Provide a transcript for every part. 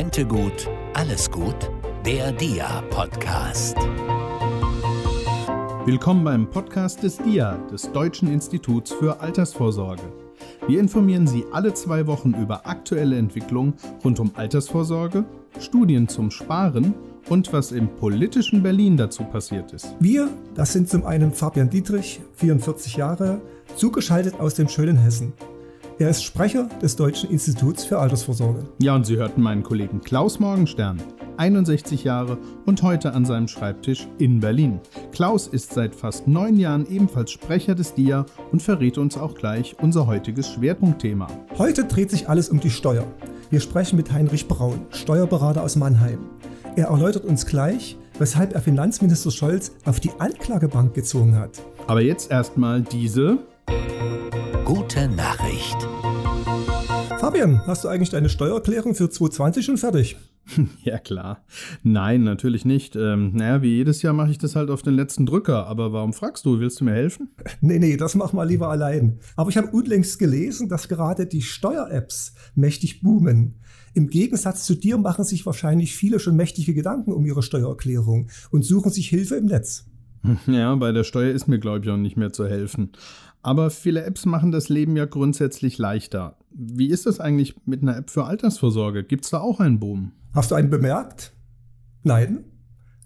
Rente gut, alles gut? Der DIA-Podcast. Willkommen beim Podcast des DIA, des Deutschen Instituts für Altersvorsorge. Wir informieren Sie alle zwei Wochen über aktuelle Entwicklungen rund um Altersvorsorge, Studien zum Sparen und was im politischen Berlin dazu passiert ist. Wir, das sind zum einen Fabian Dietrich, 44 Jahre, zugeschaltet aus dem schönen Hessen. Er ist Sprecher des Deutschen Instituts für Altersvorsorge. Ja, und Sie hörten meinen Kollegen Klaus Morgenstern, 61 Jahre und heute an seinem Schreibtisch in Berlin. Klaus ist seit fast neun Jahren ebenfalls Sprecher des DIA und verrät uns auch gleich unser heutiges Schwerpunktthema. Heute dreht sich alles um die Steuer. Wir sprechen mit Heinrich Braun, Steuerberater aus Mannheim. Er erläutert uns gleich, weshalb er Finanzminister Scholz auf die Anklagebank gezogen hat. Aber jetzt erstmal diese Gute Nachricht. Fabian, hast du eigentlich deine Steuererklärung für 2020 schon fertig? Ja, klar. Nein, natürlich nicht. Ähm, naja, wie jedes Jahr mache ich das halt auf den letzten Drücker. Aber warum fragst du? Willst du mir helfen? Nee, nee, das mach mal lieber allein. Aber ich habe unlängst gelesen, dass gerade die Steuer-Apps mächtig boomen. Im Gegensatz zu dir machen sich wahrscheinlich viele schon mächtige Gedanken um ihre Steuererklärung und suchen sich Hilfe im Netz. Ja, bei der Steuer ist mir, glaube ich, auch nicht mehr zu helfen. Aber viele Apps machen das Leben ja grundsätzlich leichter. Wie ist das eigentlich mit einer App für Altersvorsorge? Gibt es da auch einen Boom? Hast du einen bemerkt? Nein?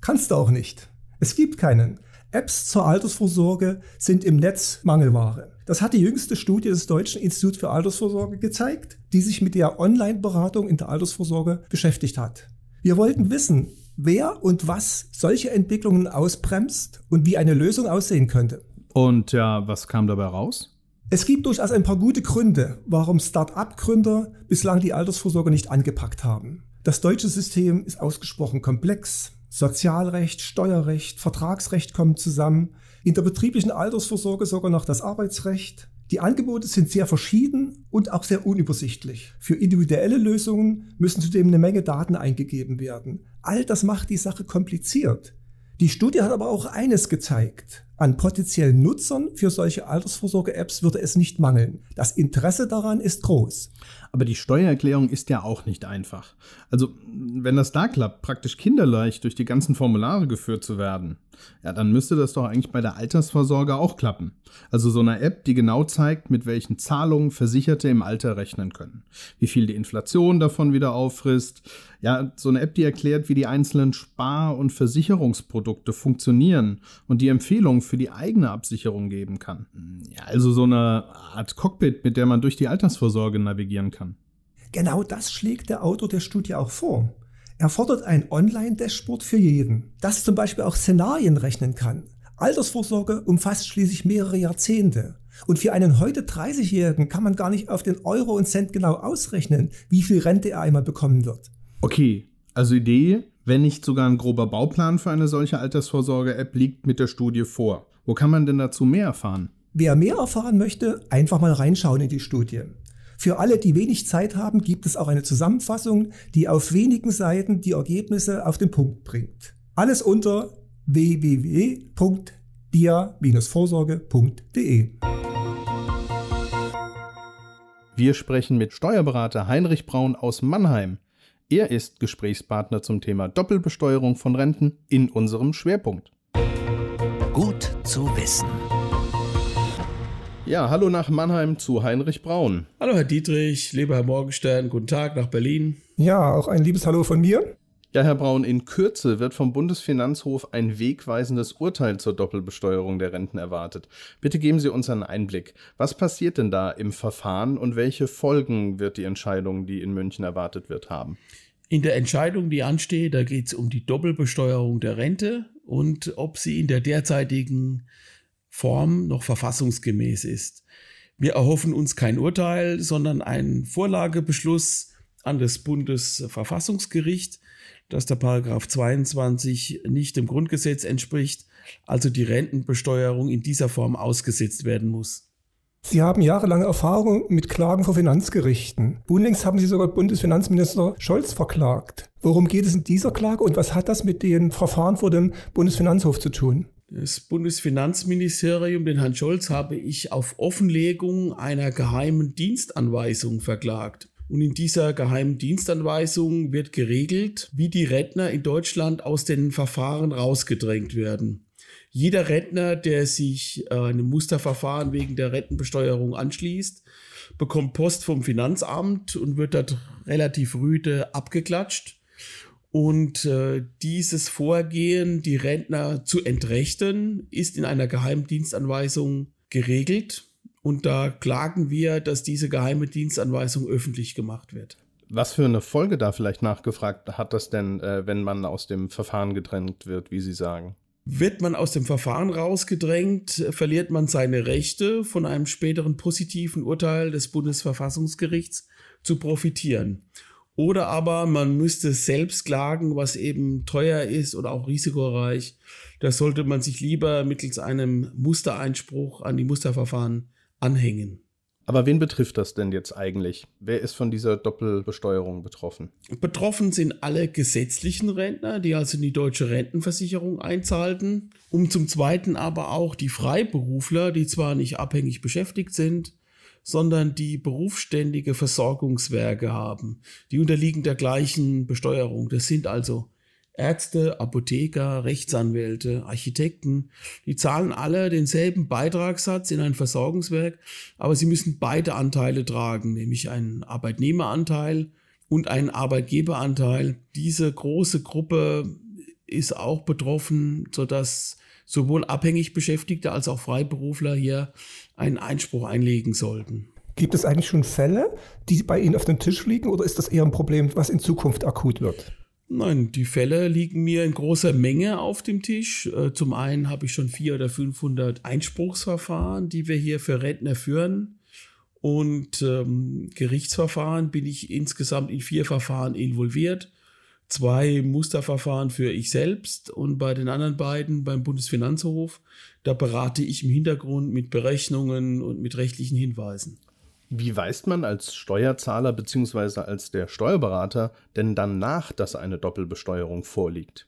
Kannst du auch nicht. Es gibt keinen. Apps zur Altersvorsorge sind im Netz Mangelware. Das hat die jüngste Studie des Deutschen Instituts für Altersvorsorge gezeigt, die sich mit der Online-Beratung in der Altersvorsorge beschäftigt hat. Wir wollten wissen, wer und was solche Entwicklungen ausbremst und wie eine Lösung aussehen könnte. Und ja, was kam dabei raus? Es gibt durchaus ein paar gute Gründe, warum Start-up-Gründer bislang die Altersvorsorge nicht angepackt haben. Das deutsche System ist ausgesprochen komplex. Sozialrecht, Steuerrecht, Vertragsrecht kommen zusammen. In der betrieblichen Altersvorsorge sogar noch das Arbeitsrecht. Die Angebote sind sehr verschieden und auch sehr unübersichtlich. Für individuelle Lösungen müssen zudem eine Menge Daten eingegeben werden. All das macht die Sache kompliziert. Die Studie hat aber auch eines gezeigt. An potenziellen Nutzern für solche Altersvorsorge-Apps würde es nicht mangeln. Das Interesse daran ist groß. Aber die Steuererklärung ist ja auch nicht einfach. Also, wenn das da klappt, praktisch kinderleicht durch die ganzen Formulare geführt zu werden, ja, dann müsste das doch eigentlich bei der Altersvorsorge auch klappen. Also so eine App, die genau zeigt, mit welchen Zahlungen Versicherte im Alter rechnen können. Wie viel die Inflation davon wieder auffrisst. Ja, so eine App, die erklärt, wie die einzelnen Spar- und Versicherungsprodukte funktionieren und die Empfehlungen für die eigene Absicherung geben kann. Ja, also so eine Art Cockpit, mit der man durch die Altersvorsorge navigieren kann. Genau das schlägt der Autor der Studie auch vor. Er fordert ein Online-Dashboard für jeden, das zum Beispiel auch Szenarien rechnen kann. Altersvorsorge umfasst schließlich mehrere Jahrzehnte. Und für einen heute 30-Jährigen kann man gar nicht auf den Euro und Cent genau ausrechnen, wie viel Rente er einmal bekommen wird. Okay, also Idee, wenn nicht sogar ein grober Bauplan für eine solche Altersvorsorge-App liegt mit der Studie vor. Wo kann man denn dazu mehr erfahren? Wer mehr erfahren möchte, einfach mal reinschauen in die Studie. Für alle, die wenig Zeit haben, gibt es auch eine Zusammenfassung, die auf wenigen Seiten die Ergebnisse auf den Punkt bringt. Alles unter www.dia-vorsorge.de. Wir sprechen mit Steuerberater Heinrich Braun aus Mannheim. Er ist Gesprächspartner zum Thema Doppelbesteuerung von Renten in unserem Schwerpunkt. Gut zu wissen. Ja, hallo nach Mannheim zu Heinrich Braun. Hallo Herr Dietrich, lieber Herr Morgenstern, guten Tag nach Berlin. Ja, auch ein liebes Hallo von mir. Ja, Herr Braun, in Kürze wird vom Bundesfinanzhof ein wegweisendes Urteil zur Doppelbesteuerung der Renten erwartet. Bitte geben Sie uns einen Einblick. Was passiert denn da im Verfahren und welche Folgen wird die Entscheidung, die in München erwartet wird, haben? In der Entscheidung, die ansteht, da geht es um die Doppelbesteuerung der Rente und ob sie in der derzeitigen Form noch verfassungsgemäß ist. Wir erhoffen uns kein Urteil, sondern einen Vorlagebeschluss an das Bundesverfassungsgericht, dass der Paragraph 22 nicht dem Grundgesetz entspricht, also die Rentenbesteuerung in dieser Form ausgesetzt werden muss. Sie haben jahrelange Erfahrung mit Klagen vor Finanzgerichten. Unlängst haben Sie sogar Bundesfinanzminister Scholz verklagt. Worum geht es in dieser Klage und was hat das mit den Verfahren vor dem Bundesfinanzhof zu tun? Das Bundesfinanzministerium, den Herrn Scholz, habe ich auf Offenlegung einer geheimen Dienstanweisung verklagt. Und in dieser geheimen Dienstanweisung wird geregelt, wie die Rentner in Deutschland aus den Verfahren rausgedrängt werden. Jeder Rentner, der sich äh, einem Musterverfahren wegen der Rentenbesteuerung anschließt, bekommt Post vom Finanzamt und wird dort relativ rüde abgeklatscht. Und äh, dieses Vorgehen, die Rentner zu entrechten, ist in einer Geheimdienstanweisung geregelt. Und da klagen wir, dass diese geheime Dienstanweisung öffentlich gemacht wird. Was für eine Folge da vielleicht nachgefragt hat das denn, äh, wenn man aus dem Verfahren gedrängt wird, wie Sie sagen? Wird man aus dem Verfahren rausgedrängt, verliert man seine Rechte, von einem späteren positiven Urteil des Bundesverfassungsgerichts zu profitieren. Oder aber man müsste selbst klagen, was eben teuer ist oder auch risikoreich. Da sollte man sich lieber mittels einem Mustereinspruch an die Musterverfahren anhängen. Aber wen betrifft das denn jetzt eigentlich? Wer ist von dieser Doppelbesteuerung betroffen? Betroffen sind alle gesetzlichen Rentner, die also in die deutsche Rentenversicherung einzahlten. Um zum Zweiten aber auch die Freiberufler, die zwar nicht abhängig beschäftigt sind, sondern die berufsständige Versorgungswerke haben. Die unterliegen der gleichen Besteuerung. Das sind also Ärzte, Apotheker, Rechtsanwälte, Architekten, die zahlen alle denselben Beitragssatz in ein Versorgungswerk, aber sie müssen beide Anteile tragen, nämlich einen Arbeitnehmeranteil und einen Arbeitgeberanteil. Diese große Gruppe ist auch betroffen, sodass sowohl abhängig Beschäftigte als auch Freiberufler hier einen Einspruch einlegen sollten. Gibt es eigentlich schon Fälle, die bei Ihnen auf dem Tisch liegen oder ist das eher ein Problem, was in Zukunft akut wird? Nein, die Fälle liegen mir in großer Menge auf dem Tisch. Äh, zum einen habe ich schon 400 oder 500 Einspruchsverfahren, die wir hier für Rentner führen. Und ähm, Gerichtsverfahren bin ich insgesamt in vier Verfahren involviert. Zwei Musterverfahren für ich selbst und bei den anderen beiden beim Bundesfinanzhof, da berate ich im Hintergrund mit Berechnungen und mit rechtlichen Hinweisen. Wie weist man als Steuerzahler bzw. als der Steuerberater denn dann nach, dass eine Doppelbesteuerung vorliegt?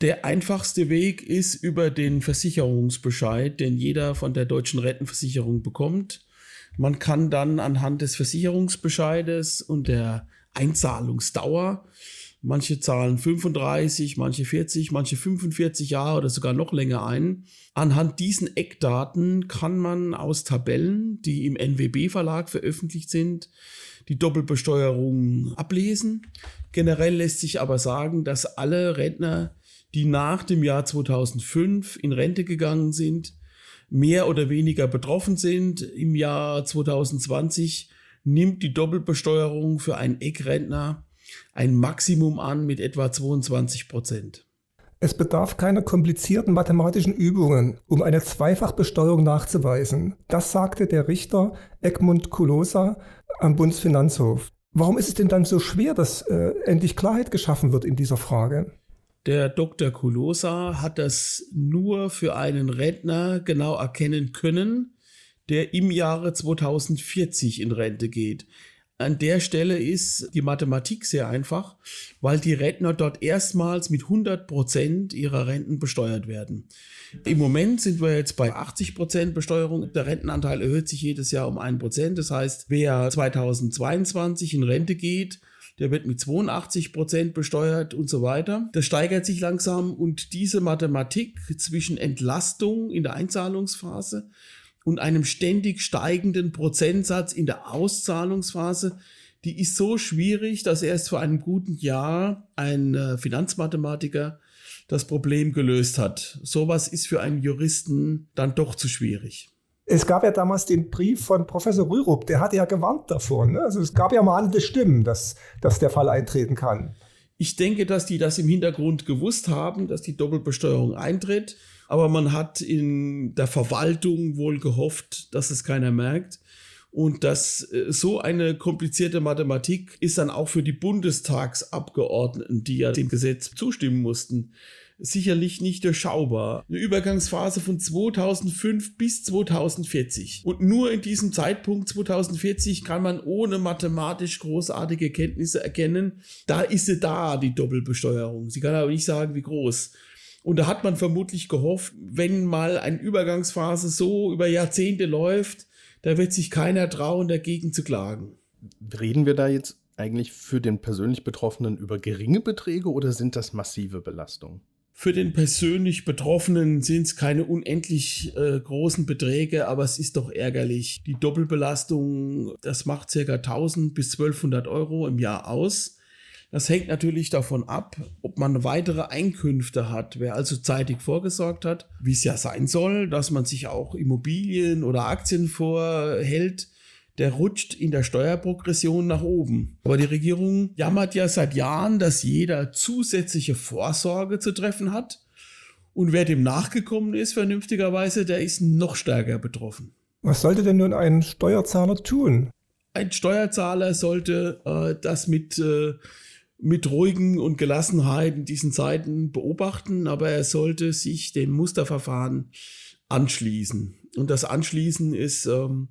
Der einfachste Weg ist über den Versicherungsbescheid, den jeder von der deutschen Rentenversicherung bekommt. Man kann dann anhand des Versicherungsbescheides und der Einzahlungsdauer Manche zahlen 35, manche 40, manche 45 Jahre oder sogar noch länger ein. Anhand diesen Eckdaten kann man aus Tabellen, die im NWB-Verlag veröffentlicht sind, die Doppelbesteuerung ablesen. Generell lässt sich aber sagen, dass alle Rentner, die nach dem Jahr 2005 in Rente gegangen sind, mehr oder weniger betroffen sind. Im Jahr 2020 nimmt die Doppelbesteuerung für einen Eckrentner ein Maximum an mit etwa 22 Prozent. Es bedarf keiner komplizierten mathematischen Übungen, um eine Zweifachbesteuerung nachzuweisen. Das sagte der Richter Egmund Kulosa am Bundesfinanzhof. Warum ist es denn dann so schwer, dass äh, endlich Klarheit geschaffen wird in dieser Frage? Der Dr. Kulosa hat das nur für einen Rentner genau erkennen können, der im Jahre 2040 in Rente geht. An der Stelle ist die Mathematik sehr einfach, weil die Rentner dort erstmals mit 100 Prozent ihrer Renten besteuert werden. Im Moment sind wir jetzt bei 80 Prozent Besteuerung. Der Rentenanteil erhöht sich jedes Jahr um ein Prozent. Das heißt, wer 2022 in Rente geht, der wird mit 82 Prozent besteuert und so weiter. Das steigert sich langsam und diese Mathematik zwischen Entlastung in der Einzahlungsphase und einem ständig steigenden Prozentsatz in der Auszahlungsphase, die ist so schwierig, dass erst vor einem guten Jahr ein äh, Finanzmathematiker das Problem gelöst hat. Sowas ist für einen Juristen dann doch zu schwierig. Es gab ja damals den Brief von Professor Rürup, der hatte ja gewarnt davon. Ne? Also es gab ja mal andere Stimmen, dass, dass der Fall eintreten kann. Ich denke, dass die das im Hintergrund gewusst haben, dass die Doppelbesteuerung eintritt aber man hat in der Verwaltung wohl gehofft, dass es keiner merkt. Und dass äh, so eine komplizierte Mathematik ist dann auch für die Bundestagsabgeordneten, die ja dem Gesetz zustimmen mussten, sicherlich nicht durchschaubar. Eine Übergangsphase von 2005 bis 2040. Und nur in diesem Zeitpunkt 2040 kann man ohne mathematisch großartige Kenntnisse erkennen, da ist sie da, die Doppelbesteuerung. Sie kann aber nicht sagen, wie groß. Und da hat man vermutlich gehofft, wenn mal eine Übergangsphase so über Jahrzehnte läuft, da wird sich keiner trauen, dagegen zu klagen. Reden wir da jetzt eigentlich für den persönlich Betroffenen über geringe Beträge oder sind das massive Belastungen? Für den persönlich Betroffenen sind es keine unendlich äh, großen Beträge, aber es ist doch ärgerlich. Die Doppelbelastung, das macht ca. 1000 bis 1200 Euro im Jahr aus. Das hängt natürlich davon ab, ob man weitere Einkünfte hat. Wer also zeitig vorgesorgt hat, wie es ja sein soll, dass man sich auch Immobilien oder Aktien vorhält, der rutscht in der Steuerprogression nach oben. Aber die Regierung jammert ja seit Jahren, dass jeder zusätzliche Vorsorge zu treffen hat. Und wer dem nachgekommen ist, vernünftigerweise, der ist noch stärker betroffen. Was sollte denn nun ein Steuerzahler tun? Ein Steuerzahler sollte äh, das mit, äh, mit ruhigen und Gelassenheit in diesen Zeiten beobachten, aber er sollte sich dem Musterverfahren anschließen. Und das Anschließen ist ähm,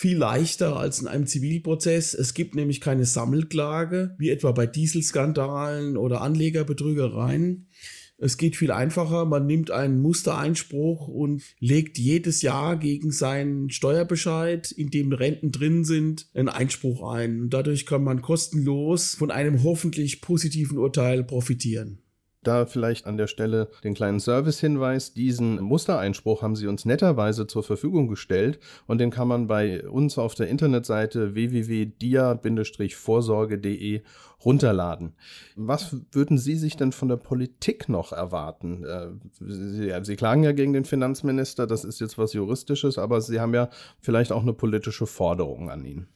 viel leichter als in einem Zivilprozess. Es gibt nämlich keine Sammelklage, wie etwa bei Dieselskandalen oder Anlegerbetrügereien. Es geht viel einfacher. Man nimmt einen Mustereinspruch und legt jedes Jahr gegen seinen Steuerbescheid, in dem Renten drin sind, einen Einspruch ein. Und dadurch kann man kostenlos von einem hoffentlich positiven Urteil profitieren. Da vielleicht an der Stelle den kleinen Servicehinweis. Diesen Mustereinspruch haben Sie uns netterweise zur Verfügung gestellt und den kann man bei uns auf der Internetseite www.dia-vorsorge.de runterladen. Was würden Sie sich denn von der Politik noch erwarten? Äh, Sie, Sie klagen ja gegen den Finanzminister, das ist jetzt was Juristisches, aber Sie haben ja vielleicht auch eine politische Forderung an ihn.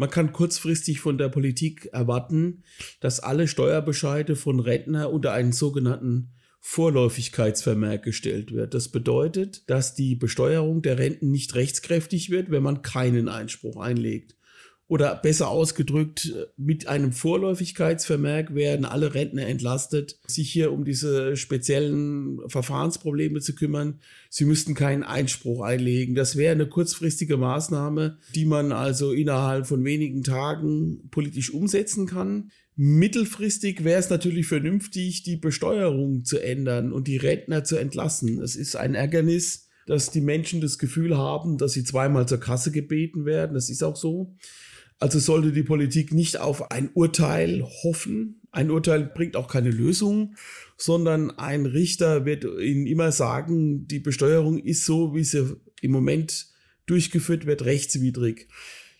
Man kann kurzfristig von der Politik erwarten, dass alle Steuerbescheide von Rentner unter einen sogenannten Vorläufigkeitsvermerk gestellt wird. Das bedeutet, dass die Besteuerung der Renten nicht rechtskräftig wird, wenn man keinen Einspruch einlegt. Oder besser ausgedrückt, mit einem Vorläufigkeitsvermerk werden alle Rentner entlastet, sich hier um diese speziellen Verfahrensprobleme zu kümmern. Sie müssten keinen Einspruch einlegen. Das wäre eine kurzfristige Maßnahme, die man also innerhalb von wenigen Tagen politisch umsetzen kann. Mittelfristig wäre es natürlich vernünftig, die Besteuerung zu ändern und die Rentner zu entlassen. Es ist ein Ärgernis, dass die Menschen das Gefühl haben, dass sie zweimal zur Kasse gebeten werden. Das ist auch so. Also sollte die Politik nicht auf ein Urteil hoffen. Ein Urteil bringt auch keine Lösung, sondern ein Richter wird Ihnen immer sagen, die Besteuerung ist so, wie sie im Moment durchgeführt wird, rechtswidrig.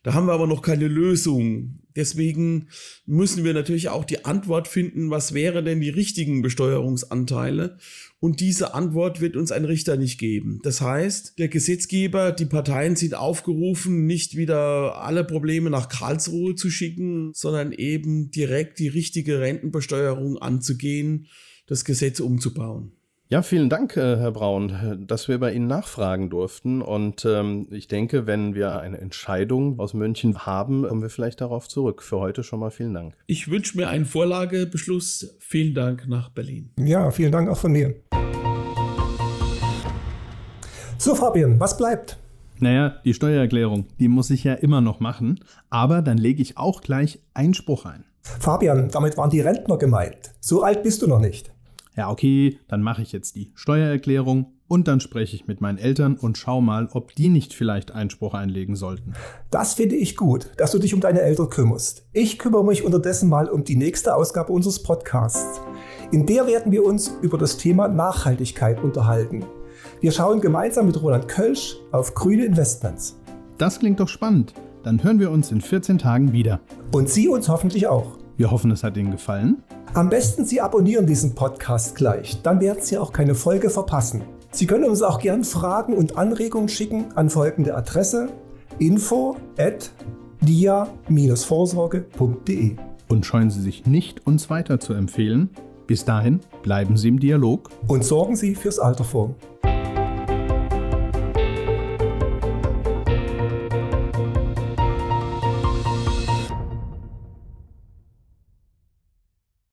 Da haben wir aber noch keine Lösung. Deswegen müssen wir natürlich auch die Antwort finden, was wären denn die richtigen Besteuerungsanteile? Und diese Antwort wird uns ein Richter nicht geben. Das heißt, der Gesetzgeber, die Parteien sind aufgerufen, nicht wieder alle Probleme nach Karlsruhe zu schicken, sondern eben direkt die richtige Rentenbesteuerung anzugehen, das Gesetz umzubauen. Ja, vielen Dank, äh, Herr Braun, dass wir bei Ihnen nachfragen durften. Und ähm, ich denke, wenn wir eine Entscheidung aus München haben, kommen wir vielleicht darauf zurück. Für heute schon mal vielen Dank. Ich wünsche mir einen Vorlagebeschluss. Vielen Dank nach Berlin. Ja, vielen Dank auch von mir. So, Fabian, was bleibt? Naja, die Steuererklärung, die muss ich ja immer noch machen, aber dann lege ich auch gleich Einspruch ein. Fabian, damit waren die Rentner gemeint. So alt bist du noch nicht ja, okay, dann mache ich jetzt die Steuererklärung und dann spreche ich mit meinen Eltern und schau mal, ob die nicht vielleicht Einspruch einlegen sollten. Das finde ich gut, dass du dich um deine Eltern kümmerst. Ich kümmere mich unterdessen mal um die nächste Ausgabe unseres Podcasts. In der werden wir uns über das Thema Nachhaltigkeit unterhalten. Wir schauen gemeinsam mit Roland Kölsch auf grüne Investments. Das klingt doch spannend. Dann hören wir uns in 14 Tagen wieder. Und Sie uns hoffentlich auch. Wir hoffen, es hat Ihnen gefallen. Am besten Sie abonnieren diesen Podcast gleich, dann werden Sie auch keine Folge verpassen. Sie können uns auch gern Fragen und Anregungen schicken an folgende Adresse info at dia-vorsorge.de. Und scheuen Sie sich nicht, uns weiter zu empfehlen. Bis dahin bleiben Sie im Dialog und sorgen Sie fürs Alter vor.